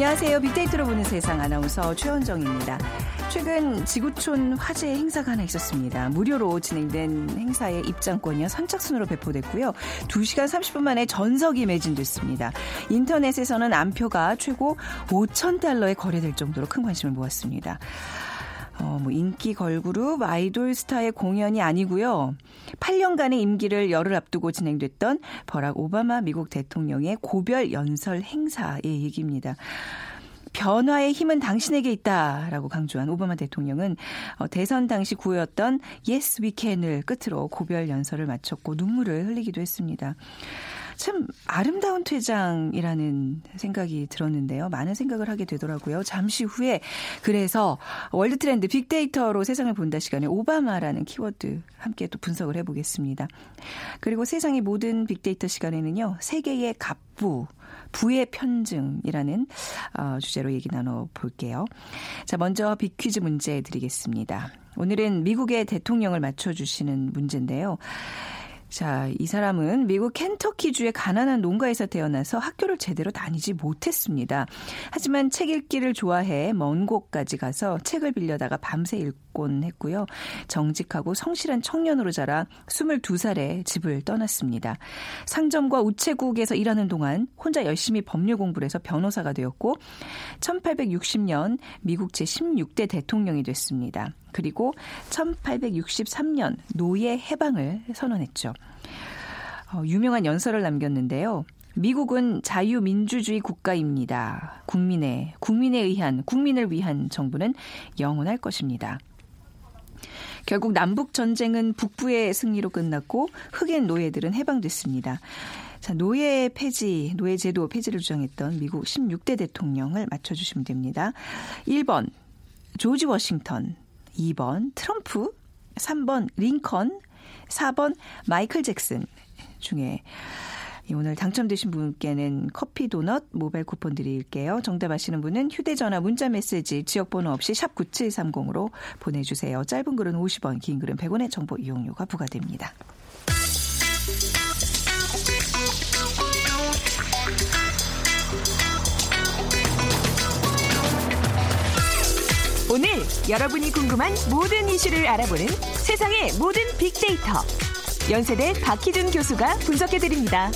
안녕하세요. 빅데이터로 보는 세상 아나운서 최원정입니다. 최근 지구촌 화재 행사가 하나 있었습니다. 무료로 진행된 행사의 입장권이요. 선착순으로 배포됐고요. 2시간 30분 만에 전석이 매진됐습니다. 인터넷에서는 안표가 최고 5천 달러에 거래될 정도로 큰 관심을 모았습니다. 어, 뭐 인기 걸그룹 아이돌 스타의 공연이 아니고요. 8년간의 임기를 열흘 앞두고 진행됐던 버락 오바마 미국 대통령의 고별 연설 행사의 얘기입니다. 변화의 힘은 당신에게 있다라고 강조한 오바마 대통령은 어, 대선 당시 구호였던 Yes We Can을 끝으로 고별 연설을 마쳤고 눈물을 흘리기도 했습니다. 참 아름다운 퇴장이라는 생각이 들었는데요. 많은 생각을 하게 되더라고요. 잠시 후에 그래서 월드 트렌드 빅데이터로 세상을 본다 시간에 오바마라는 키워드 함께 또 분석을 해보겠습니다. 그리고 세상의 모든 빅데이터 시간에는요. 세계의 갑부 부의 편증이라는 어, 주제로 얘기 나눠볼게요. 자, 먼저 빅퀴즈 문제 드리겠습니다. 오늘은 미국의 대통령을 맞춰주시는 문제인데요. 자, 이 사람은 미국 켄터키주의 가난한 농가에서 태어나서 학교를 제대로 다니지 못했습니다. 하지만 책 읽기를 좋아해 먼 곳까지 가서 책을 빌려다가 밤새 읽곤 했고요. 정직하고 성실한 청년으로 자라 22살에 집을 떠났습니다. 상점과 우체국에서 일하는 동안 혼자 열심히 법률 공부를 해서 변호사가 되었고 1860년 미국 제16대 대통령이 됐습니다. 그리고 1863년 노예 해방을 선언했죠. 어, 유명한 연설을 남겼는데요. 미국은 자유민주주의 국가입니다. 국민의, 국민에 의한, 국민을 위한 정부는 영원할 것입니다. 결국 남북 전쟁은 북부의 승리로 끝났고 흑인 노예들은 해방됐습니다. 자, 노예 폐지, 노예 제도 폐지를 주장했던 미국 16대 대통령을 맞춰 주시면 됩니다. 1번, 조지 워싱턴. 2번, 트럼프. 3번, 링컨. 4번, 마이클 잭슨 중에 오늘 당첨되신 분께는 커피 도넛 모바일 쿠폰 드릴게요. 정답 아시는 분은 휴대전화 문자 메시지 지역번호 없이 샵 9730으로 보내주세요. 짧은 글은 50원, 긴 글은 100원의 정보 이용료가 부과됩니다. 오늘 여러분이 궁금한 모든 이슈를 알아보는 세상의 모든 빅데이터. 연세대 박희준 교수가 분석해드립니다.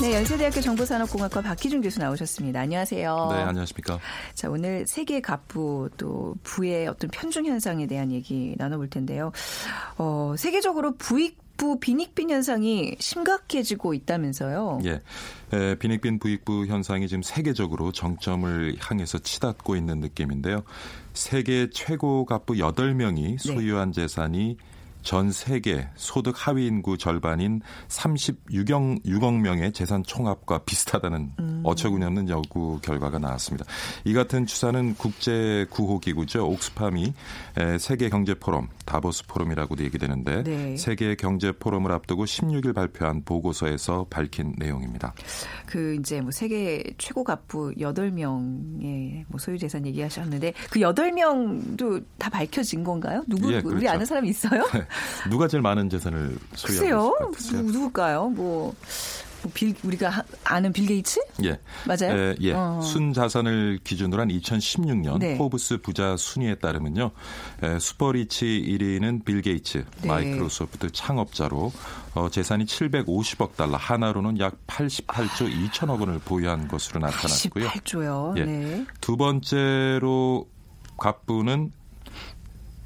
네, 연세대학교 정보산업공학과 박희준 교수 나오셨습니다. 안녕하세요. 네, 안녕하십니까. 자, 오늘 세계 갑부 또 부의 어떤 편중 현상에 대한 얘기 나눠볼 텐데요. 어, 세계적으로 부익 부 빈익빈 현상이 심각해지고 있다면서요. 예. 에, 빈익빈 부익부 현상이 지금 세계적으로 정점을 향해서 치닫고 있는 느낌인데요. 세계 최고 갑부 8명이 소유한 네. 재산이 전 세계 소득 하위 인구 절반인 36억 6억 명의 재산 총합과 비슷하다는 음. 어처구니 없는 연구 결과가 나왔습니다. 이 같은 추산은 국제 구호 기구죠. 옥스팜이 세계 경제 포럼 다보스 포럼이라고도 얘기되는데 네. 세계 경제 포럼을 앞두고 16일 발표한 보고서에서 밝힌 내용입니다. 그 이제 뭐 세계 최고 갑부 8명의 뭐 소유 재산 얘기하셨는데 그 8명도 다 밝혀진 건가요? 누구 예, 그렇죠. 우리 아는 사람 있어요? 누가 제일 많은 재산을 소유하고 있어요? 누굴까요? 뭐, 뭐 빌, 우리가 아는 빌 게이츠? 예. 맞아요? 에, 예. 어. 순 자산을 기준으로 한 2016년 네. 포브스 부자 순위에 따르면요. 에, 슈퍼리치 1위는 빌 게이츠, 네. 마이크로소프트 창업자로 어, 재산이 750억 달러, 한화로는 약 88조 2천억 원을 보유한 것으로 나타났고요. 88조요. 예. 네. 두 번째로 갑부는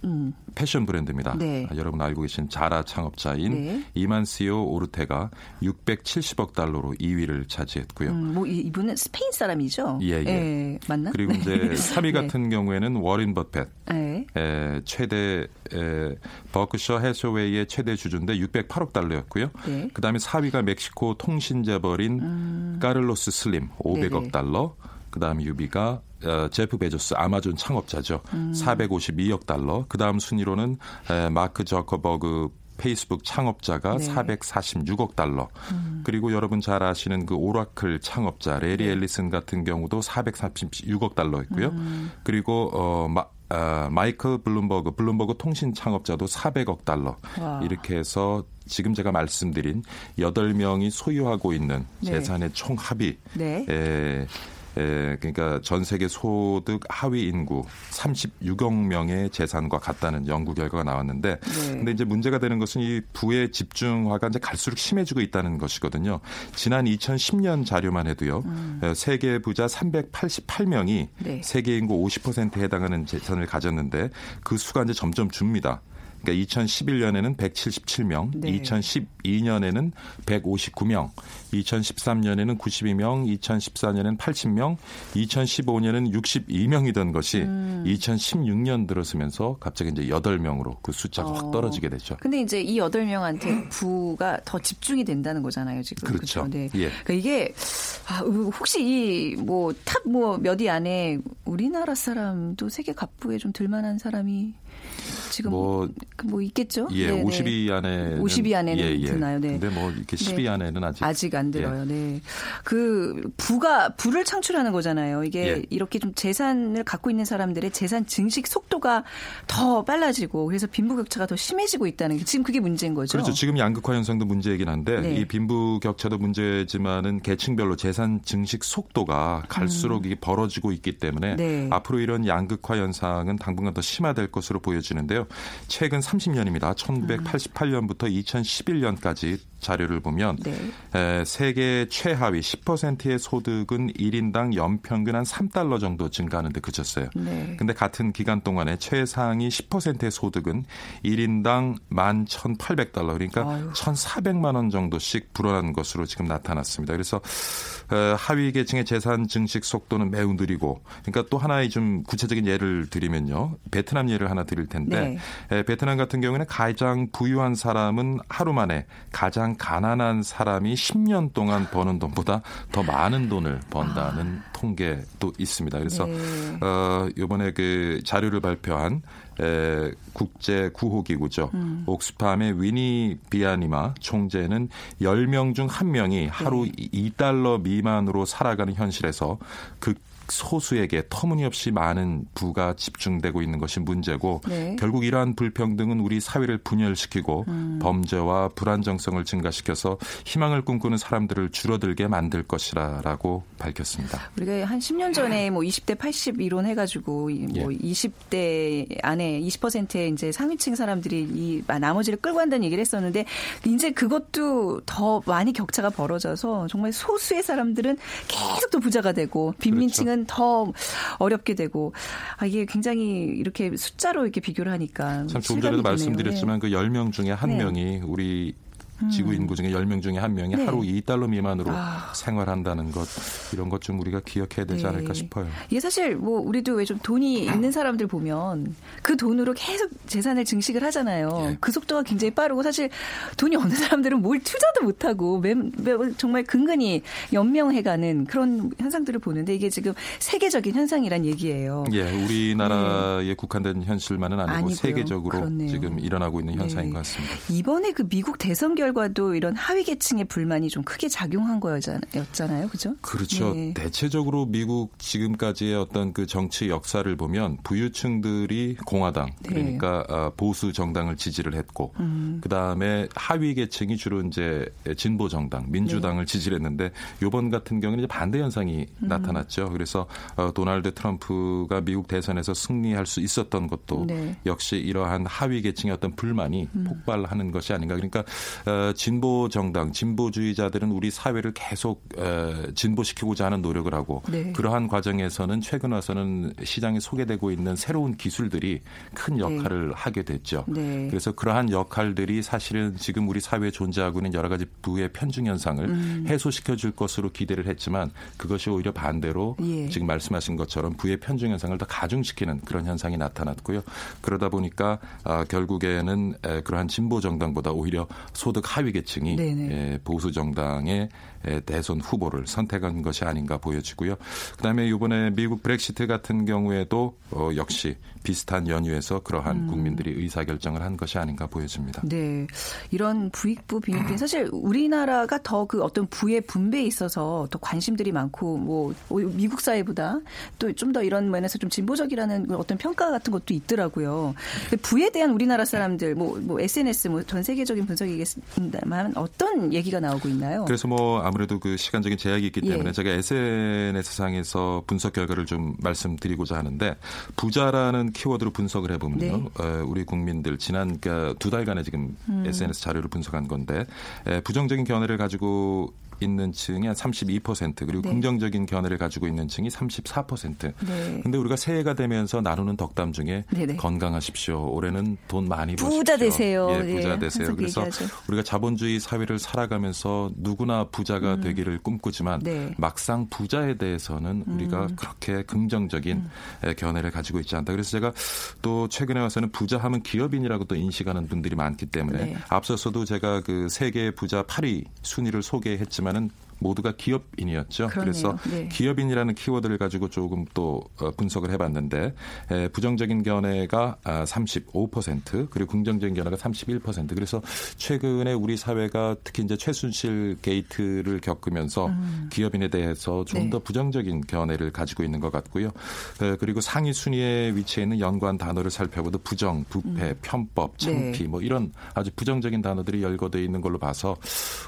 음. 패션 브랜드입니다. 네. 아, 여러분 알고 계신 자라 창업자인 네. 아만시오 오르테가 670억 달러로 2위를 차지했고요. 음, 뭐 이- 이분은 스페인 사람이죠? 예, 예. 맞나? 그리고 이제 3위 네. 같은 경우에는 워런 버핏. 네. 에, 최대 에, 버크셔 해서웨이의 최대 주주인데 608억 달러였고요. 네. 그다음에 4위가 멕시코 통신재벌인 카를로스 슬림 500억 음. 네네. 달러. 그다음 6위가 어, 제프 베조스 아마존 창업자죠. 음. 452억 달러. 그다음 순위로는 에, 마크 저커버그 페이스북 창업자가 네. 446억 달러. 음. 그리고 여러분 잘 아시는 그 오라클 창업자 네. 레리 앨리슨 같은 경우도 436억 달러였고요. 음. 그리고 어 마, 아, 마이클 블룸버그 블룸버그 통신 창업자도 400억 달러. 와. 이렇게 해서 지금 제가 말씀드린 8명이 소유하고 있는 네. 재산의 총 합이 네. 에, 에, 그러니까 전 세계 소득 하위 인구 36억 명의 재산과 같다는 연구 결과가 나왔는데 네. 근데 이제 문제가 되는 것은 이 부의 집중화가 이제 갈수록 심해지고 있다는 것이거든요. 지난 2010년 자료만 해도요. 에, 세계 부자 388명이 음. 네. 세계 인구 50%에 해당하는 재산을 가졌는데 그 수가 이제 점점 줍니다. 그러니까 2011년에는 177명, 네. 2012년에는 159명, 2013년에는 92명, 2014년에는 80명, 2015년에는 62명이던 것이 음. 2016년 들어서면서 갑자기 이제 8명으로 그 숫자가 어. 확 떨어지게 됐죠. 근데 이제 이 여덟 명한테 부가 더 집중이 된다는 거잖아요, 지금. 그렇죠. 네. 예. 그러니까 이게 아, 혹시 이뭐탑뭐몇위 안에 우리나라 사람도 세계 갑부에 좀 들만한 사람이 지금 뭐, 그뭐 있겠죠? 예, 네네. 50위 안에 50위 안에는 예, 예. 드나요? 네. 근데 뭐 이렇게 10위 네. 안에는 아직 아직 안 예. 들어요. 네. 그 부가 부를 창출하는 거잖아요. 이게 예. 이렇게 좀 재산을 갖고 있는 사람들의 재산 증식 속도가 더 빨라지고 그래서 빈부격차가 더 심해지고 있다는 게 지금 그게 문제인 거죠. 그렇죠. 지금 양극화 현상도 문제이긴 한데 네. 이 빈부 격차도 문제지만은 계층별로 재산 증식 속도가 갈수록 이게 벌어지고 있기 때문에 음. 네. 앞으로 이런 양극화 현상은 당분간 더 심화될 것으로 보여 지는데요. 최근 30년입니다. 1988년부터 2011년까지 자료를 보면 네. 에, 세계 최하위 10%의 소득은 1인당 연평균 한 3달러 정도 증가하는데 그쳤어요. 네. 근데 같은 기간 동안에 최상위 10%의 소득은 1인당 11,800달러 그러니까 아유. 1,400만 원 정도씩 불어난 것으로 지금 나타났습니다. 그래서 어, 하위 계층의 재산 증식 속도는 매우 느리고 그러니까 또 하나의 좀 구체적인 예를 드리면요. 베트남 예를 하나 드릴 텐데 에, 베트남 같은 경우에는 가장 부유한 사람은 하루 만에 가장 가난한 사람이 10년 동안 버는 돈보다 더 많은 돈을 번다는 통계도 있습니다. 그래서 네. 어, 이번에 그 자료를 발표한 에, 국제 구호기구죠. 옥스팜의 위니 비아니마 총재는 10명 중 1명이 하루 2달러 미만으로 살아가는 현실에서 그 소수에게 터무니없이 많은 부가 집중되고 있는 것이 문제고 네. 결국 이러한 불평등은 우리 사회를 분열시키고 범죄와 불안정성을 증가시켜서 희망을 꿈꾸는 사람들을 줄어들게 만들 것이라고 밝혔습니다. 우리가 한 10년 전에 뭐 20대 80 이론 해가지고 이뭐 예. 20대 안에 20%의 이제 상위층 사람들이 이 나머지를 끌고 간다는 얘기를 했었는데 이제 그것도 더 많이 격차가 벌어져서 정말 소수의 사람들은 계속 또 부자가 되고 빈민층은 더 어렵게 되고 아, 이게 굉장히 이렇게 숫자로 이렇게 비교를 하니까 참 조금 전에도 드네요. 말씀드렸지만 그 10명 중에 한 네. 음. 명이 우리 지구 인구 중에 10명 중에 한 명이 네. 하루 2달러 미만으로 아. 생활한다는 것 이런 것 좀 우리가 기억해야 되지 네. 않을까 싶어요. 이게 사실 뭐 우리도 왜 좀 돈이 있는 사람들 보면 그 돈으로 계속 재산을 증식을 하잖아요. 예. 그 속도가 굉장히 빠르고 사실 돈이 없는 사람들은 뭘 투자도 못 하고 정말 근근히 연명해 가는 그런 현상들을 보는데 이게 지금 세계적인 현상이란 얘기예요. 예, 우리나라에 국한된 현실만은 아니고 네. 아니고요. 세계적으로 그렇네요. 지금 일어나고 있는 현상인 네. 것 같습니다. 이번에 그 미국 대선 결 과도 이런 하위 계층의 불만이 좀 크게 작용한 거였잖아요, 그죠? 그렇죠. 네. 대체적으로 미국 지금까지의 어떤 그 정치 역사를 보면 부유층들이 공화당 네. 그러니까 아, 보수 정당을 지지를 했고 음. 그 다음에 하위 계층이 주로 이제 진보 정당 민주당을 네. 지지를 했는데 이번 같은 경우는 이제 반대 현상이 음. 나타났죠. 그래서 어, 도널드 트럼프가 미국 대선에서 승리할 수 있었던 것도 네. 음. 역시 이러한 하위 계층의 어떤 불만이 폭발하는 것이 아닌가. 그러니까 어, 어, 진보 정당, 진보주의자들은 우리 사회를 계속 어, 진보시키고자 하는 노력을 하고 네. 그러한 과정에서는 최근 와서는 시장에 소개되고 있는 새로운 기술들이 큰 역할을 하게 됐죠. 네. 그래서 그러한 역할들이 사실은 지금 우리 사회에 존재하고 있는 여러 가지 부의 편중 현상을 음. 해소시켜 줄 것으로 기대를 했지만 그것이 오히려 반대로 예. 지금 말씀하신 것처럼 부의 편중 현상을 더 가중시키는 그런 현상이 나타났고요. 그러다 보니까 아, 결국에는 에, 그러한 진보 정당보다 오히려 소득 하위 계층이. 에, 보수 정당의 에, 대선 후보를 선택한 것이 아닌가 보여지고요. 그다음에 이번에 미국 브렉시트 같은 경우에도 어, 역시 비슷한 연유에서 그러한 음. 국민들이 의사 결정을 한 것이 아닌가 보여집니다. 네. 이런 부익부 빈익빈 사실 우리나라가 더 그 어떤 부의 분배에 있어서 더 관심들이 많고 뭐 미국 사회보다 또 좀 더 이런 면에서 좀 진보적이라는 그 어떤 평가 같은 것도 있더라고요. 부에 대한 우리나라 사람들 뭐, 뭐 SNS 뭐 전 세계적인 분석이겠습니다만 어떤 얘기가 나오고 있나요? 그래서 뭐 아무래도 그 시간적인 제약이 있기 때문에 예. 제가 SNS상에서 분석 결과를 좀 말씀드리고자 하는데 부자라는 키워드로 분석을 해보면요. 네. 어, 우리 국민들 지난 그두 달간에 지금 음. SNS 자료를 분석한 건데 에, 부정적인 견해를 가지고 있는 층이 한 32% 그리고 네. 긍정적인 견해를 가지고 있는 층이 34%. 네. 근데 우리가 새해가 되면서 나누는 덕담 중에 네네. 건강하십시오. 올해는 돈 많이 버십시오. 부자 되세요. 예, 예, 부자 되세요. 항상 그래서 얘기하죠. 우리가 자본주의 사회를 살아가면서 누구나 부자가 되기를 꿈꾸지만 음. 네. 막상 부자에 대해서는 우리가 그렇게 긍정적인 음. 에, 견해를 가지고 있지 않다. 그래서 제가 또 최근에 와서는 부자하면 기업인이라고 또 인식하는 분들이 많기 때문에 네. 앞서서도 제가 그 세계 부자 8위 순위를 소개했지만 은 모두가 기업인이었죠. 그러네요. 그래서 네. 기업인이라는 키워드를 가지고 조금 또 어, 분석을 해봤는데 에, 부정적인 견해가 아, 35% 그리고 긍정적인 견해가 31% 그래서 최근에 우리 사회가 특히 이제 최순실 게이트를 겪으면서 기업인에 대해서 좀 음. 네. 더 부정적인 견해를 가지고 있는 것 같고요. 에, 그리고 상위 순위에 위치해 있는 연관 단어를 살펴봐도 부정, 부패, 편법, 창피 네. 뭐 이런 아주 부정적인 단어들이 열거되어 있는 걸로 봐서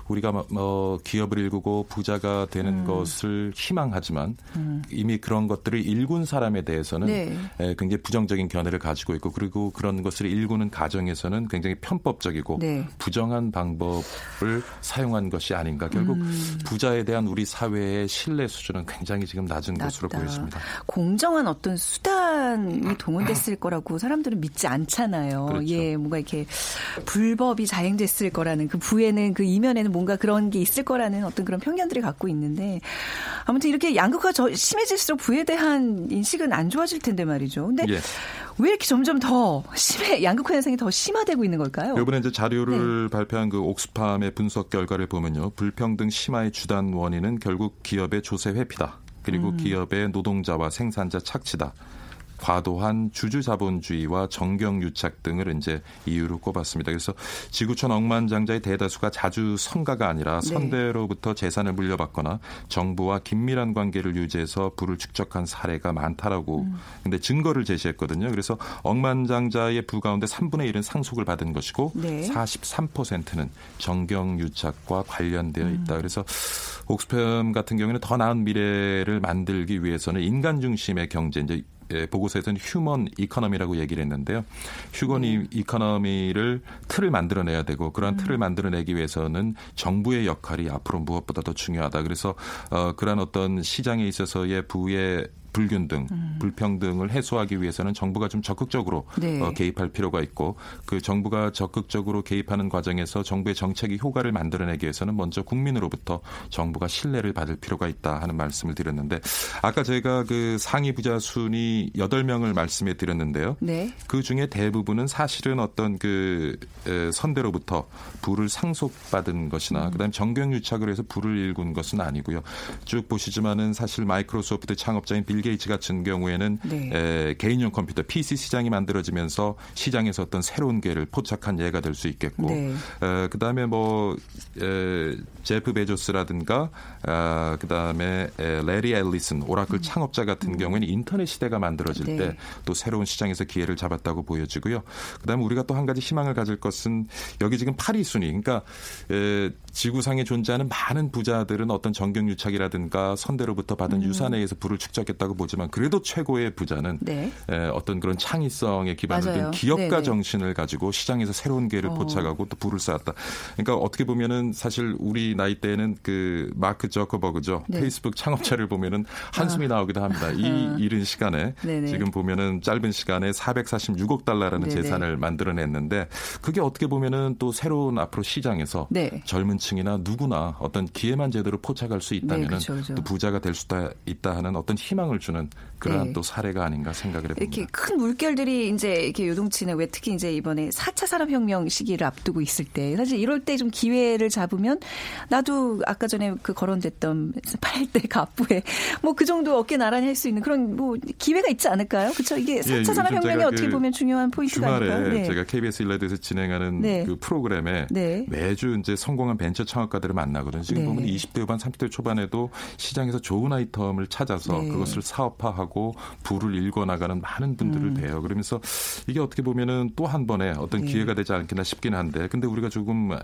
우리가 뭐- 뭐 기업을 일구고 부자가 되는 음. 것을 희망하지만 이미 그런 것들을 일군 사람에 대해서는 네. 에, 굉장히 부정적인 견해를 가지고 있고 그리고 그런 것을 일구는 가정에서는 굉장히 편법적이고 네. 부정한 방법을 사용한 것이 아닌가 결국 음. 부자에 대한 우리 사회의 신뢰 수준은 굉장히 지금 낮은 것으로 낮다. 보여집니다. 공정한 어떤 수단이 동원됐을 거라고 사람들은 믿지 않잖아요. 그렇죠. 예, 뭔가 이렇게 불법이 자행됐을 거라는 그 부에는 그 이면에는 뭔가 그런 게 있을 거라는 어떤 그런 편견들이 갖고 있는데 아무튼 이렇게 양극화가 저 심해질수록 부에 대한 인식은 안 좋아질 텐데 말이죠. 근데 예. 왜 이렇게 점점 더 심해 양극화 현상이 더 심화되고 있는 걸까요? 이번에 이제 네. 자료를 발표한 그 옥스팜의 분석 결과를 보면요. 불평등 심화의 주단 원인은 결국 기업의 조세 회피다. 그리고 음. 기업의 노동자와 생산자 착취다. 과도한 주주 자본주의와 정경 유착 등을 이제 이유로 꼽았습니다. 그래서 지구촌 억만장자의 대다수가 자주 성가가 아니라 네. 선대로부터 재산을 물려받거나 정부와 긴밀한 관계를 유지해서 부를 축적한 사례가 많다라고 음. 근데 증거를 제시했거든요. 그래서 억만장자의 부 가운데 3분의 1은 상속을 받은 것이고 네. 43%는 정경 유착과 관련되어 음. 있다. 그래서 옥스팸 같은 경우에는 더 나은 미래를 만들기 위해서는 인간 중심의 경제 이제 예, 보고서에서는 human economy라고 얘기를 했는데요. human 네. 이 economy를 틀을 만들어내야 되고 그러한 음. 틀을 만들어내기 위해서는 정부의 역할이 앞으로 무엇보다 더 중요하다. 그래서 어, 그러한 어떤 시장에 있어서의 부의 불균등, 음. 불평등을 해소하기 위해서는 정부가 좀 적극적으로 네. 어, 개입할 필요가 있고 그 정부가 적극적으로 개입하는 과정에서 정부의 정책이 효과를 만들어내기 위해서는 먼저 국민으로부터 정부가 신뢰를 받을 필요가 있다 하는 말씀을 드렸는데 아까 제가 그 상위 부자 순위 8명을 말씀해 드렸는데요. 네. 그 중에 대부분은 사실은 어떤 그 에, 선대로부터 부를 상속받은 것이나 그다음에 정경유착을 해서 부를 일군 것은 아니고요. 쭉 보시지만은 사실 마이크로소프트 창업자인 빌 게이츠 같은 경우에는 네. 에, 개인용 컴퓨터 PC 시장이 만들어지면서 시장에서 어떤 새로운 기회를 포착한 예가 될 수 있겠고 네. 에, 그다음에 뭐 에, 제프 베조스라든가 아, 그다음에 에, 레리 앨리슨 오라클 창업자 같은 경우에는 인터넷 시대가 만들어질 음. 네. 때또 새로운 시장에서 기회를 잡았다고 보여지고요. 그다음에 우리가 또 한 가지 희망을 가질 것은 여기 지금 8위 순위 그러니까 에, 지구상에 존재하는 많은 부자들은 어떤 정경유착이라든가 선대로부터 받은 유산에 의해서 부를 축적했다고 보지만 그래도 최고의 부자는 네. 에, 어떤 그런 창의성에 기반을. 둔 기업가 네네. 정신을 가지고 시장에서 새로운 기회를 어. 포착하고 또 부를 쌓았다. 그러니까 어떻게 보면은 사실 우리 나이 때는 그 마크 저커버그죠. 네. 페이스북 창업자를 보면은 한숨이 나오기도 합니다. 이 이른 시간에 아. 네네. 지금 보면은 짧은 시간에 446억 달러라는 네네. 재산을 만들어냈는데 그게 어떻게 보면은 또 새로운 앞으로 시장에서 네. 젊은 층이나 누구나 어떤 기회만 제대로 포착할 수 있다면은 그쵸, 그쵸. 또 부자가 될 수 있다 하는 어떤 희망을 주는 그러한 네. 또 사례가 아닌가 생각을 해봅니다. 이렇게 큰 물결들이 이제 이렇게 요동치는 왜 특히 이제 이번에 4차 산업혁명 시기를 앞두고 있을 때 사실 이럴 때 좀 기회를 잡으면 나도 아까 전에 그 거론됐던 8대 갑부에 뭐 그 정도 어깨 나란히 할 수 있는 그런 뭐 기회가 있지 않을까요? 그렇죠? 이게 4차 예, 산업혁명이 어떻게 그 보면 중요한 포인트가 주말에 아닐까요? 네. 제가 KBS 일라드에서 진행하는 네. 그 프로그램에 네. 매주 이제 성공한 벤처 창업가들을 만나거든요. 지금 네. 보면 20대 후반, 30대 초반에도 시장에서 좋은 아이템을 찾아서 네. 그것을 사업화하고 부를 일궈 나가는 많은 분들을 봬요. 그러면서 이게 어떻게 보면은 또 한 번의 어떤 음. 네. 기회가 되지 않겠나 싶긴 한데, 근데 우리가 조금 에,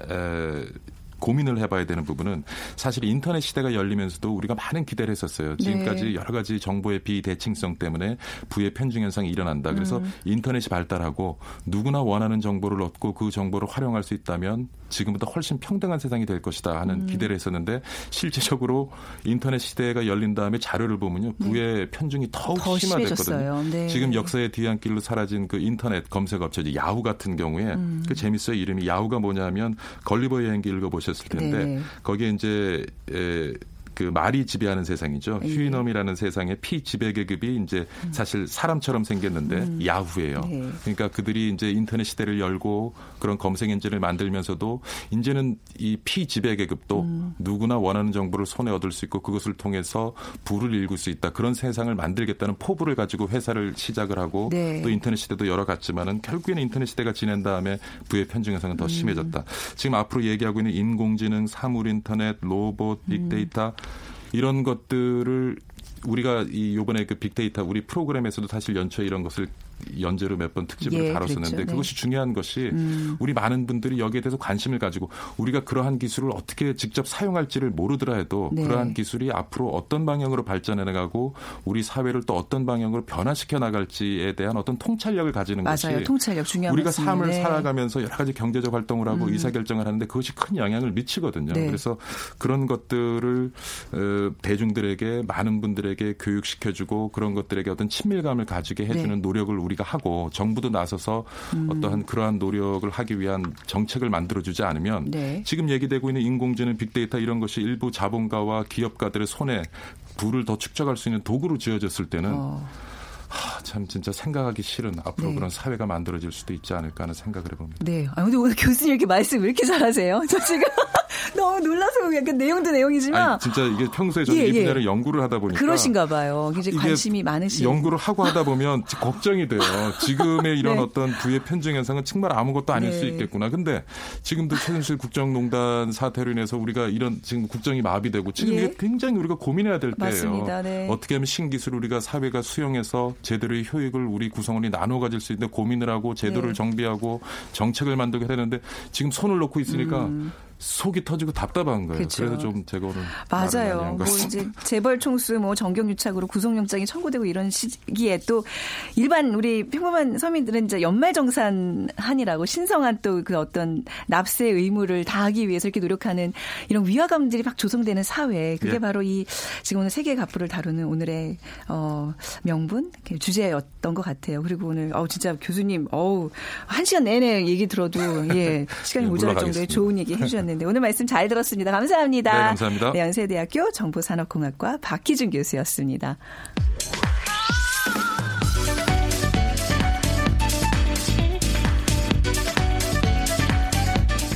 고민을 해봐야 되는 부분은 사실 인터넷 시대가 열리면서도 우리가 많은 기대를 했었어요. 지금까지 네. 여러 가지 정보의 비대칭성 때문에 부의 편중 현상이 일어난다. 그래서 음. 인터넷이 발달하고 누구나 원하는 정보를 얻고 그 정보를 활용할 수 있다면 지금보다 훨씬 평등한 세상이 될 것이다 하는 음. 기대를 했었는데 실제적으로 인터넷 시대가 열린 다음에 자료를 보면요 부의 편중이 더욱 더 심화됐거든요. 네. 지금 역사의 뒤안길로 사라진 그 인터넷 검색 업체 야후 같은 경우에 음. 그 재밌어요 이름이 야후가 뭐냐면 걸리버 여행기 읽어보셨 을 텐데 네. 거기에 이제 에, 그 말이 지배하는 세상이죠. 예. 휴이넘이라는 세상의 피 지배 계급이 이제 사실 사람처럼 생겼는데 야후예요. 음. 네. 그러니까 그들이 이제 인터넷 시대를 열고 그런 검색 엔진을 만들면서도 이제는 이 피 지배 계급도 음. 누구나 원하는 정보를 손에 얻을 수 있고 그것을 통해서 부를 일굴 수 있다. 그런 세상을 만들겠다는 포부를 가지고 회사를 시작을 하고 네. 또 인터넷 시대도 열어 갔지만은 결국에는 인터넷 시대가 지낸 다음에 부의 편중 현상은 음. 더 심해졌다. 지금 앞으로 얘기하고 있는 인공지능, 사물 인터넷, 로봇, 음. 빅데이터 이런 것들을 우리가 이 요번에 그 빅데이터 우리 프로그램에서도 사실 연초에 이런 것을 연재로 몇 번 특집을 예, 다뤘었는데 그랬죠. 네. 그것이 중요한 것이 우리 많은 분들이 여기에 대해서 관심을 가지고 우리가 그러한 기술을 어떻게 직접 사용할지를 모르더라 해도 네. 그러한 기술이 앞으로 어떤 방향으로 발전해 나가고 우리 사회를 또 어떤 방향으로 변화시켜 나갈지에 대한 어떤 통찰력을 가지는 맞아요. 것이 통찰력 중요한 우리가 말씀이에요. 삶을 네. 살아가면서 여러 가지 경제적 활동을 하고 의사결정을 하는데 그것이 큰 영향을 미치거든요. 네. 그래서 그런 것들을 어, 대중들에게 많은 분들에게 교육시켜주고 그런 것들에게 어떤 친밀감을 가지게 해주는 네. 노력을 우리 가 하고 정부도 나서서 음. 어떠한 그러한 노력을 하기 위한 정책을 만들어주지 않으면 네. 지금 얘기되고 있는 인공지능, 빅데이터 이런 것이 일부 자본가와 기업가들의 손에 부를 더 축적할 수 있는 도구로 지어졌을 때는 어. 하, 참 진짜 생각하기 싫은 앞으로 네. 그런 사회가 만들어질 수도 있지 않을까 하는 생각을 해봅니다. 네. 아, 근데 오늘 교수님 이렇게 말씀 왜 이렇게 잘하세요? 저 지금 너무 놀라서 약간 내용도 내용이지만 아니, 진짜 이게 평소에 저는 예, 이 예. 분야를 연구를 하다 보니까 그러신가 봐요. 이제 이게 관심이 많으신. 연구를 하고 하다 보면 걱정이 돼요. 지금의 이런 네. 어떤 부의 편중 현상은 정말 아무것도 아닐 네. 수 있겠구나. 근데 지금도 최순실 국정농단 사태로 인해서 우리가 이런 지금 국정이 마비되고 지금 예. 이게 굉장히 우리가 고민해야 될 때예요. 맞습니다. 네. 어떻게 하면 신기술을 우리가 사회가 수용해서 제대로의 효익을 우리 구성원이 나눠 가질 수 있는 고민을 하고 제도를 네. 정비하고 정책을 만들게 되는데 지금 손을 놓고 있으니까 속이 터지고 답답한 거예요. 음. 그렇죠. 그래서 좀 제가 오늘 말을 많이 맞아요. 뭐. 이제 재벌 총수 뭐 정경 유착으로 구속영장이 청구되고 이런 시기에 또 일반 우리 평범한 서민들은 이제 연말 정산한이라고 신성한 또 그 어떤 납세 의무를 다하기 위해서 이렇게 노력하는 이런 위화감들이 막 조성되는 사회. 그게 예. 바로 이 지금 오늘 세계 갑부를 다루는 오늘의 어 명분 주제였던 것 같아요. 그리고 오늘 어 진짜 교수님 어우 한 시간 내내 얘기 들어도 예 시간이 네, 모자랄 정도의. 좋은 얘기 해주셨 는데 오늘 말씀 잘 들었습니다. 감사합니다. 네, 감사합니다. 네, 연세대학교 정보산업공학과 박희준 교수였습니다.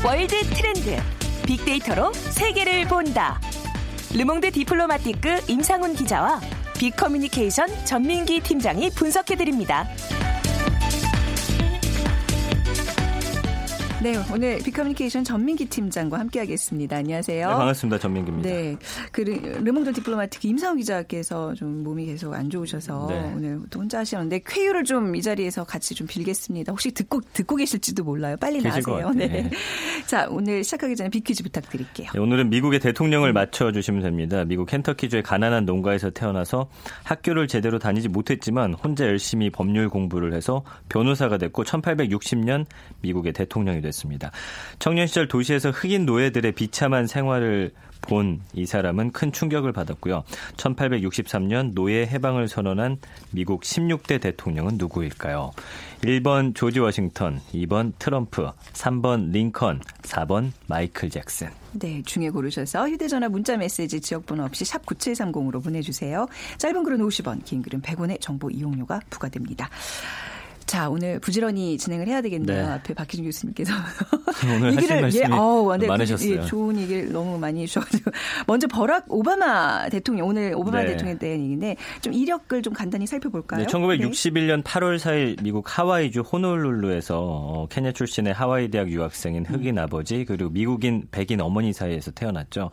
월드 트렌드 빅데이터로 세계를 본다. 르몽드 디플로마티크 임상훈 기자와 빅커뮤니케이션 전민기 팀장이 분석해 드립니다. 네, 오늘 빅커뮤니케이션 전민기 팀장과 함께하겠습니다. 안녕하세요. 네, 반갑습니다. 전민기입니다. 네, 그 르몽드 디플로마틱 임상훈 기자께서 좀 몸이 계속 안 좋으셔서 네. 오늘 또 혼자 하시는데 쾌유를 좀 이 자리에서 같이 좀 빌겠습니다. 혹시 듣고 듣고 계실지도 몰라요. 빨리 나세요. 네. 네. 자, 오늘 시작하기 전에 비퀴즈 부탁드릴게요. 네, 오늘은 미국의 대통령을 맞춰 주시면 됩니다. 미국 켄터키주의 가난한 농가에서 태어나서 학교를 제대로 다니지 못했지만 혼자 열심히 법률 공부를 해서 변호사가 됐고 1860년 미국의 대통령이 됐습니다. 청년 시절 도시에서 흑인 노예들의 비참한 생활을 본 이 사람은 큰 충격을 받았고요. 1863년 노예 해방을 선언한 미국 16대 대통령은 누구일까요? 1번 조지 워싱턴, 2번 트럼프, 3번 링컨, 4번 마이클 잭슨. 네, 중에 고르셔서 휴대전화 문자 메시지 지역번호 없이 샵 9730으로 보내주세요. 짧은 글은 50원, 긴 글은 100원의 정보 이용료가 부과됩니다. 자, 오늘 부지런히 진행을 해야 되겠네요. 네. 앞에 박희준 교수님께서. 오늘 하실 말씀이 아우, 네, 많으셨어요. 예, 좋은 얘기를 너무 많이 해주셔가지고. 먼저 버락 오바마 대통령, 오늘 오바마 네. 대통령 때 얘기인데 좀 이력을 좀 간단히 살펴볼까요? 네, 1961년 8월 4일 미국 하와이주 호놀룰루에서 어, 케냐 출신의 하와이 대학 유학생인 흑인 아버지 그리고 미국인 백인 어머니 사이에서 태어났죠.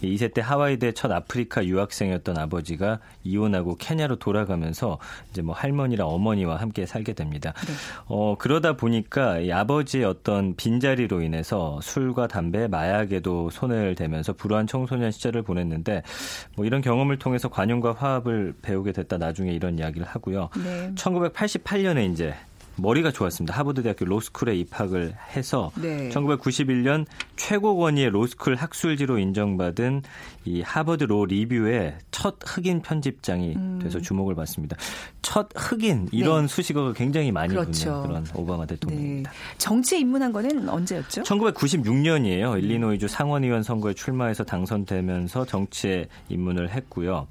네. 2세 때 하와이대 첫 아프리카 유학생이었던 아버지가 이혼하고 케냐로 돌아가면서 이제 뭐 할머니랑 어머니와 함께 살게 됩니다. 네. 어, 그러다 보니까 이 아버지의 어떤 빈자리로 인해서 술과 담배, 마약에도 손을 대면서 불우한 청소년 시절을 보냈는데 뭐 이런 경험을 통해서 관용과 화합을 배우게 됐다 나중에 이런 이야기를 하고요. 네. 1988년에 이제 머리가 좋았습니다. 하버드대학교 로스쿨에 입학을 해서 네. 1991년 최고 권위의 로스쿨 학술지로 인정받은 이 하버드 로 리뷰의 첫 흑인 편집장이 음. 돼서 주목을 받습니다. 첫 흑인 이런 수식어가 굉장히 많이 네. 그렇죠. 붙는 그런 오바마 네. 대통령입니다. 정치에 입문한 거는 언제였죠? 1996년이에요. 일리노이주 상원의원 선거에 출마해서 당선되면서 정치에 입문을 했고요.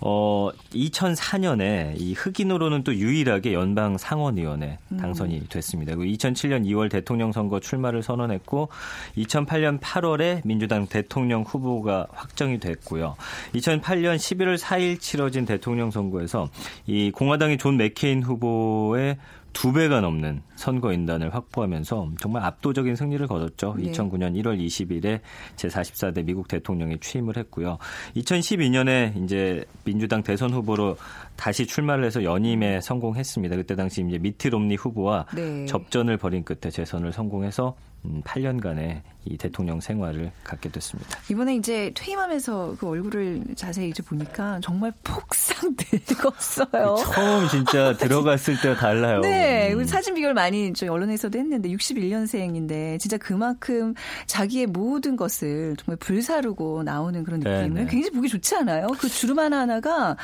어, 2004년에 이 흑인으로는 또 유일하게 연방 상원의원에 당선이 됐습니다. 그리고 2007년 2월 대통령 선거 출마를 선언했고 2008년 8월에 민주당 대통령 후보가 확정이 됐고요. 2008년 11월 4일 치러진 대통령 선거에서 이 공화당의 존 맥케인 후보의 두 배가 넘는 선거인단을 확보하면서 정말 압도적인 승리를 거뒀죠. 네. 2009년 1월 20일에 제44대 미국 대통령에 취임을 했고요. 2012년에 이제 민주당 대선 후보로 다시 출마를 해서 연임에 성공했습니다. 그때 당시 이제 미트 롬니 후보와 네. 접전을 벌인 끝에 재선을 성공해서 음, 8년간의 이 대통령 생활을 갖게 됐습니다. 이번에 이제 퇴임하면서 그 얼굴을 자세히 이제 보니까 정말 폭삭 늙었어요. 처음 진짜 들어갔을 때가 달라요. 네, 음. 사진 비교를 많이 저희 언론에서도 했는데 61년생인데 진짜 그만큼 자기의 모든 것을 정말 불사르고 나오는 그런 네, 느낌을 네. 굉장히 보기 좋지 않아요? 그 주름 하나 하나가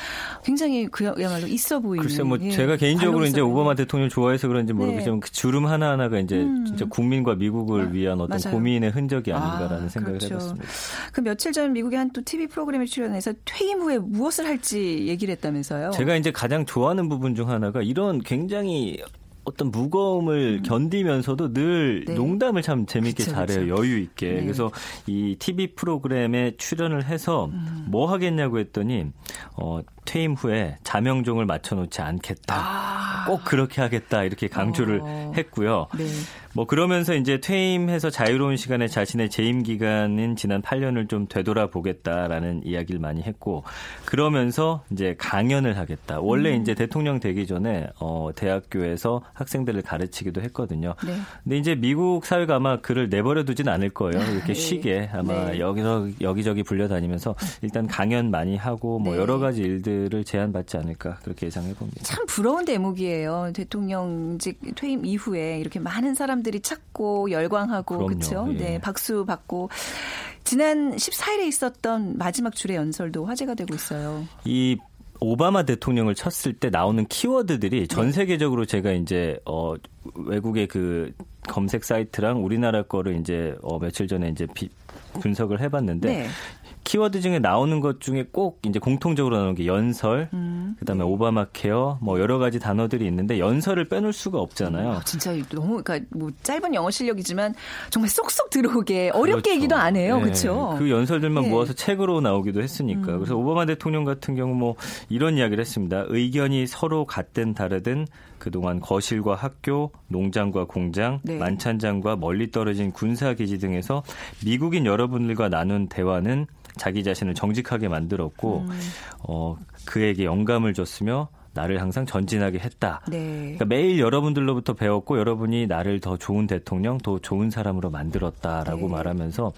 굉장히 그야말로 있어 보이는. 글쎄 뭐 예, 제가 개인적으로 이제 오바마. 대통령 좋아해서 그런지 모르겠지만 그 주름 하나 하나가 이제 음. 진짜 국민과 미국을 위한 어떤 맞아요. 고민의 흔적이 아닌가라는 아, 생각을 그렇죠. 해봤습니다. 그 며칠 전 미국의 한 또 TV 프로그램에 출연해서 퇴임 후에 무엇을 할지 얘기를 했다면서요? 제가 이제 가장 좋아하는 부분 중 하나가 이런 굉장히 어떤 무거움을 견디면서도 늘 네. 농담을 참 재밌게 그쵸, 잘해요. 그쵸. 여유 있게. 네. 그래서 이 TV 프로그램에 출연을 해서 음. 뭐 하겠냐고 했더니 어, 퇴임 후에 자명종을 맞춰놓지 않겠다. 꼭 그렇게 하겠다. 이렇게 강조를 아. 어. 했고요. 네. 뭐 그러면서 이제 퇴임해서 자유로운 시간에 자신의 재임 기간인 지난 8년을 좀 되돌아보겠다라는 이야기를 많이 했고 그러면서 이제 강연을 하겠다. 원래 음. 이제 대통령 되기 전에 어 대학교에서 학생들을 가르치기도 했거든요. 네. 근데 이제 미국 사회가 아마 그를 내버려 두진 않을 거예요. 이렇게 네. 쉬게 아마 네. 여기서 여기저기 불려다니면서 일단 강연 많이 하고 뭐 네. 여러 가지 일들 을 제안받지 않을까 그렇게 예상해 봅니다. 참 부러운 대목이에요. 대통령직 퇴임 이후에 이렇게 많은 사람들이 찾고 열광하고. 그렇죠. 예. 네, 박수 받고 지난 14일에 있었던 마지막 줄의 연설도 화제가 되고 있어요. 이 오바마 대통령을 쳤을 때 나오는 키워드들이 전 네. 세계적으로 제가 이제 어 외국의 그 검색 사이트랑 우리나라 거를 이제 어 며칠 전에 이제 비, 분석을 해봤는데 네. 키워드 중에 나오는 것 중에 꼭 이제 공통적으로 나오는 게 연설, 음, 그다음에 오바마 케어, 뭐 여러 가지 단어들이 있는데 연설을 빼놓을 수가 없잖아요. 아, 진짜 너무 그러니까 뭐 짧은 영어 실력이지만 정말 쏙쏙 들어오게 어렵게 그렇죠. 얘기도 안 해요. 네. 그렇죠? 그 연설들만 예. 음. 모아서 책으로 나오기도 했으니까. 그래서 오바마 대통령 같은 경우 뭐 이런 이야기를 했습니다. 의견이 서로 같든 다르든 그동안 거실과 학교, 농장과 공장, 네. 만찬장과 멀리 떨어진 군사기지 등에서 미국인 여러분들과 나눈 대화는 자기 자신을 정직하게 만들었고 음. 어, 그에게 영감을 줬으며 나를 항상 전진하게 했다. 네. 그러니까 매일 여러분들로부터 배웠고 여러분이 나를 더 좋은 대통령, 더 좋은 사람으로 만들었다라고 네. 말하면서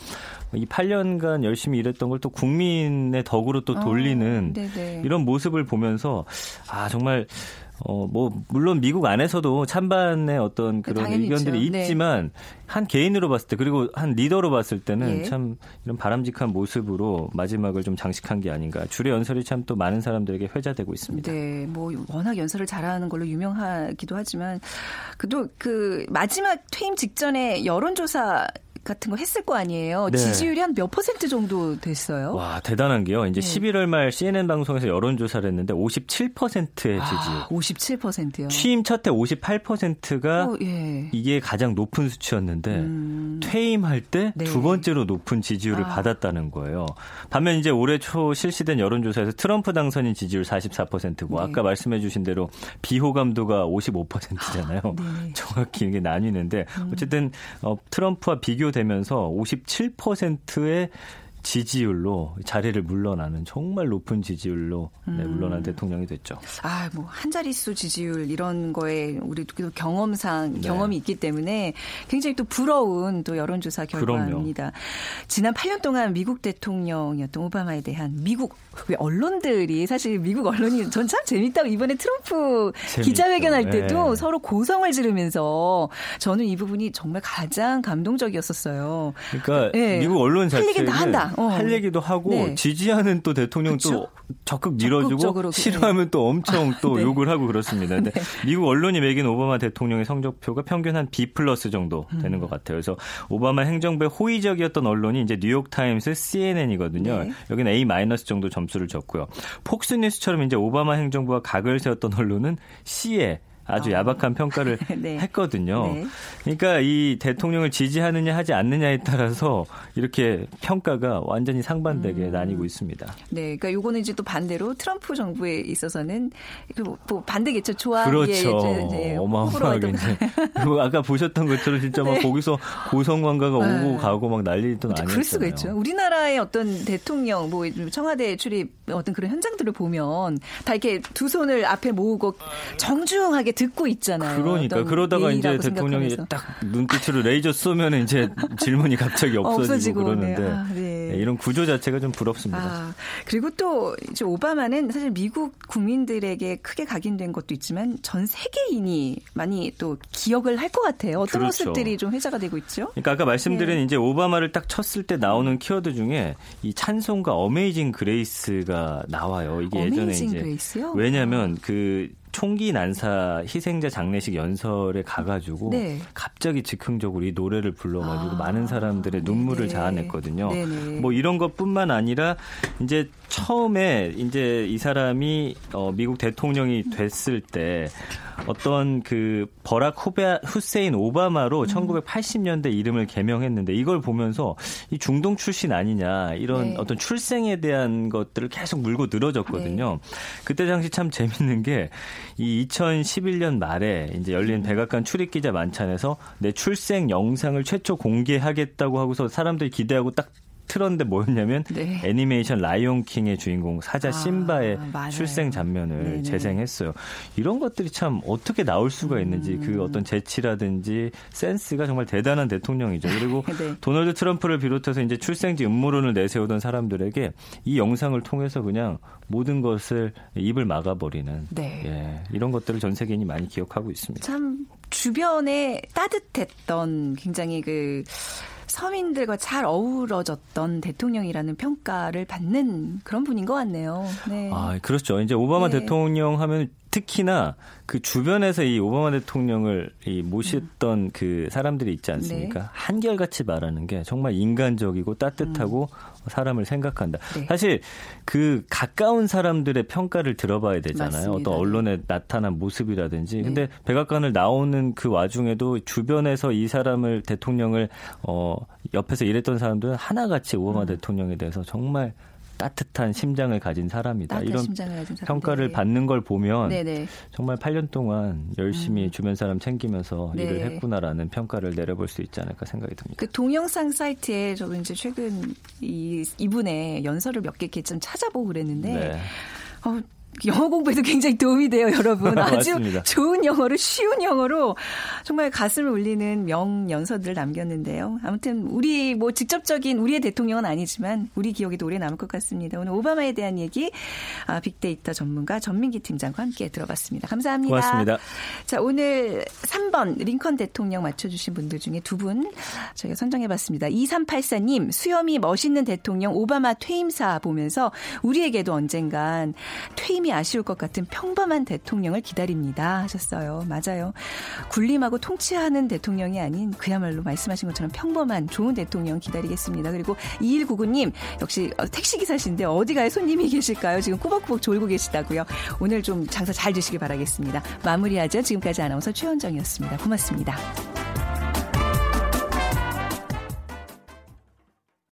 이 8년간 열심히 일했던 걸 또 국민의 덕으로 또 돌리는 어, 네네. 이런 모습을 보면서 아 정말 어 뭐 물론 미국 안에서도 찬반의 어떤 그런 당연히 의견들이 있죠. 네. 있지만 한 개인으로 봤을 때 그리고 한 리더로 봤을 때는 예. 참 이런 바람직한 모습으로 마지막을 좀 장식한 게 아닌가. 줄의 연설이 참 또 많은 사람들에게 회자되고 있습니다. 네, 뭐 워낙 연설을 잘하는 걸로 유명하기도 하지만 그도 그 마지막 퇴임 직전에 여론조사 같은 거 했을 거 아니에요. 네. 지지율이 한 몇 퍼센트 정도 됐어요? 와 대단한 게요. 이제 네. 11월 말 CNN 방송에서 여론 조사를 했는데 57%의 지지율. 아, 57%요. 취임 첫해 58%가 어, 예. 이게 가장 높은 수치였는데 음. 퇴임할 때 네. 두 번째로 높은 지지율을 아. 받았다는 거예요. 반면 이제 올해 초 실시된 여론 조사에서 트럼프 당선인 지지율 44%고 네. 아까 말씀해주신 대로 비호감도가 55%잖아요. 네. 음. 정확히 이게 나뉘는데 어쨌든 어, 트럼프와 비교 되면서 57%의 지지율로 자리를 물러나는 정말 높은 지지율로 네, 음. 물러난 대통령이 됐죠. 아, 뭐, 한 자릿수 지지율 이런 거에 우리 또 경험상, 네. 경험이 있기 때문에 굉장히 또 부러운 또 여론조사 결과입니다. 지난 8년 동안 미국 대통령이었던 오바마에 대한 미국, 왜 언론들이 사실 미국 언론이 전 참 재밌다고 이번에 트럼프 재밌죠. 기자회견할 때도 네. 서로 고성을 지르면서 저는 이 부분이 정말 가장 감동적이었었어요. 그러니까 네. 미국 언론 자체는 다 한다. 어. 할 얘기도 하고 네. 지지하는 또 대통령 또? 적극 밀어주고 싫어하면 또 엄청 또 네. 욕을 하고 그렇습니다. 근데 미국 언론이 매긴 오바마 대통령의 성적표가 평균 한 B 플러스 정도 음. 되는 것 같아요. 그래서 오바마 행정부에 호의적이었던 언론이 이제 뉴욕 타임스, CNN이거든요. 네. 여기는 A 마이너스 정도 점수를 줬고요. 폭스 뉴스처럼 이제 오바마 행정부가 각을 세웠던 언론은 C에 아주 야박한 평가를 네. 했거든요. 네. 그러니까 이 대통령을 지지하느냐 하지 않느냐에 따라서 이렇게 평가가 완전히 상반되게 음. 나뉘고 있습니다. 네, 그러니까 요거는 이제 또 반대로 트럼프 정부에 있어서는 그뭐 반대겠죠. 좋아. 그렇죠. 예, 이제, 이제 어마어마하게 이제 아까 보셨던 것처럼 진짜 막 거기서 고성관가가 오고 네. 가고 막 난리도 아니었잖아요. 그럴 수가 있죠. 우리나라의 어떤 대통령, 뭐 청와대 출입 어떤 그런 현장들을 보면 다 이렇게 두 손을 앞에 모으고 정중하게 듣고 있잖아요. 그러니까 그러다가 이제 대통령이 생각하면서. 딱 눈빛으로 레이저 쏘면 이제 질문이 갑자기 없어지고, 없어지고, 그러는데 네. 아, 네. 네, 이런 구조 자체가 좀 부럽습니다. 아, 그리고 또 이제 오바마는 사실 미국 국민들에게 크게 각인된 것도 있지만 전 세계인이 많이 또 기억을 할 것 같아요. 어떤 그렇죠. 모습들이 좀 회자가 되고 있죠? 그러니까 아까 말씀드린 네. 이제 오바마를 딱 쳤을 때 나오는 키워드 중에 이 찬송가 Amazing Grace가 나와요. 이게 예전에 Amazing 이제 Grace요? 왜냐하면 그 총기 난사 희생자 장례식 연설에 가가지고 네. 갑자기 즉흥적으로 이 노래를 불러가지고 아, 많은 사람들의 눈물을 네네. 자아냈거든요. 네네. 뭐 이런 것뿐만 아니라 이제 처음에 이제 이 사람이 어, 미국 대통령이 됐을 때 어떤 그 버락 후베, 후세인 오바마로 음. 1980년대 이름을 개명했는데 이걸 보면서 이 중동 출신 아니냐 이런 네. 어떤 출생에 대한 것들을 계속 물고 늘어졌거든요. 네. 그때 당시 참 재밌는 게 이 2011년 말에 이제 음. 열린 백악관 출입 기자 만찬에서 내 출생 영상을 최초 공개하겠다고 하고서 사람들이 기대하고 딱 틀었는데 뭐였냐면 네. 애니메이션 라이온 킹의 주인공 사자 아, 심바의 맞아요. 출생 장면을 네네. 재생했어요. 이런 것들이 참 어떻게 나올 수가 있는지 음. 그 어떤 재치라든지 센스가 정말 대단한 대통령이죠. 그리고 네. 도널드 트럼프를 비롯해서 이제 출생지 음모론을 내세우던 사람들에게 이 영상을 통해서 그냥 모든 것을 입을 막아버리는 네. 예, 이런 것들을 전 세계인이 많이 기억하고 있습니다. 참 주변에 따뜻했던 굉장히 그 서민들과 잘 어우러졌던 대통령이라는 평가를 받는 그런 분인 것 같네요. 네. 아, 그렇죠. 이제 오바마 네. 대통령 하면 특히나 그 주변에서 이 오바마 대통령을 이 모셨던 그 사람들이 있지 않습니까? 네. 한결같이 말하는 게 정말 인간적이고 따뜻하고 사람을 생각한다. 음. 네. 사실 그 가까운 사람들의 평가를 들어봐야 되잖아요. 맞습니다. 어떤 언론에 나타난 모습이라든지. 네. 근데 백악관을 나오는 그 와중에도 주변에서 이 사람을 대통령을 어 옆에서 일했던 사람들은 하나같이 오바마 음. 대통령에 대해서 정말 따뜻한 심장을 가진 사람이다. 이런 심장을 가진 사람. 평가를 네. 받는 걸 보면 네네. 정말 8년 동안 열심히 주변 사람 챙기면서 네. 일을 했구나라는 평가를 내려볼 수 있지 않을까 생각이 듭니다. 그 동영상 사이트에 저도 이제 최근 이 이분의 연설을 몇 개 이렇게 좀 찾아보고 그랬는데 네. 어, 영어 공부에도 굉장히 도움이 돼요, 여러분. 아주. 좋은 영어로 쉬운 영어로 정말 가슴을 울리는 명연서들을 남겼는데요. 아무튼 우리 뭐 직접적인 우리의 대통령은 아니지만 우리 기억에도 오래 남을 것 같습니다. 오늘 오바마에 대한 얘기 아, 빅데이터 전문가 전민기 팀장과 함께 들어봤습니다. 감사합니다. 고맙습니다. 자, 오늘 3번 링컨 대통령 맞춰 주신 분들 중에 두 분 저희가 선정해 봤습니다. 2384님, 수염이 멋있는 대통령 오바마 퇴임사 보면서 우리에게도 언젠간 퇴임 이 아쉬울 것 같은 평범한 대통령을 기다립니다. 하셨어요. 맞아요. 군림하고 통치하는 대통령이 아닌 그야말로 말씀하신 것처럼 평범한 좋은 대통령 기다리겠습니다. 그리고 2199님, 역시 택시기사신데 어디 가에 손님이 계실까요? 지금 꾸벅꾸벅 졸고 계시다고요. 오늘 좀 장사 잘 되시길 바라겠습니다. 마무리하죠. 지금까지 아나운서 최원정이었습니다. 고맙습니다.